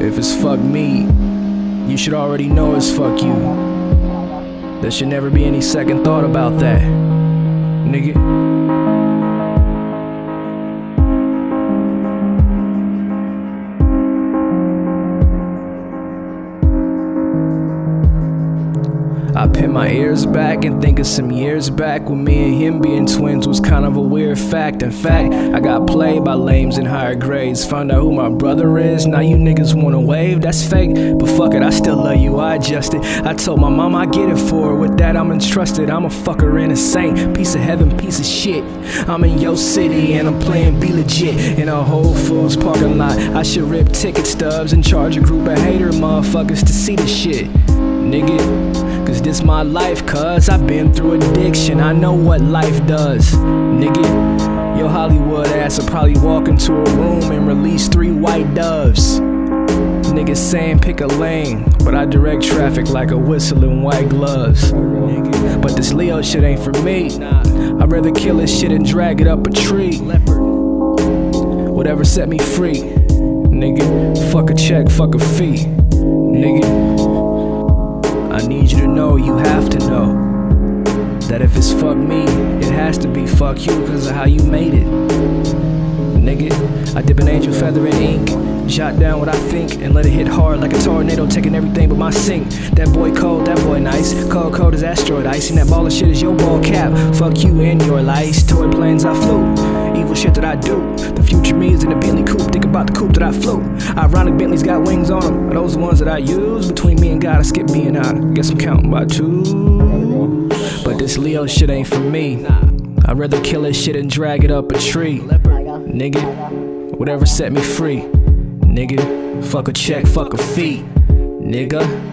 If it's fuck me, you should already know it's fuck you. There should never be any second thought about that, nigga. I pin my ears back and think of some years back when me and him being twins was kind of a weird fact. In fact, I got played by lames in higher grades. Found out who my brother is. Now you niggas wanna wave, that's fake. But fuck it, I still love you, I adjusted. I told my mom I get it for her. With that, I'm entrusted. I'm a fucker and a saint. Piece of heaven, piece of shit. I'm in your city and I'm playing be legit. In a Whole Foods parking lot, I should rip ticket stubs and charge a group of hater motherfuckers to see the shit. Nigga. Cause this my life, cuz I've been through addiction. I know what life does. Nigga, your Hollywood ass will probably walk into a room and release three white doves. Niggas saying pick a lane, but I direct traffic like a whistle in white gloves. But this Leo shit ain't for me. I'd rather kill this shit and drag it up a tree. Whatever set me free. Nigga, fuck a check, fuck a fee. Nigga. I need you to know, you have to know that if it's fuck me, it has to be fuck you because of how you made it. Nigga, I dip an angel feather in ink, jot down what I think, and let it hit hard like a tornado, taking everything but my sink. That boy cold, that boy nice. Cold, cold as asteroid ice, and that ball of shit is your ball cap. Fuck you and your lice. Toy planes I flew, evil shit that I do. The future me is in a Bentley coupe, think about the coupe that I flew. Ironic Bentley's got wings on them, are those the ones that I use? Between me and God, I skip being out. Guess I'm counting by two. But this Leo shit ain't for me. I'd rather kill this shit and drag it up a tree. Nigga, whatever set me free. Nigga, fuck a check, fuck a fee. Nigga.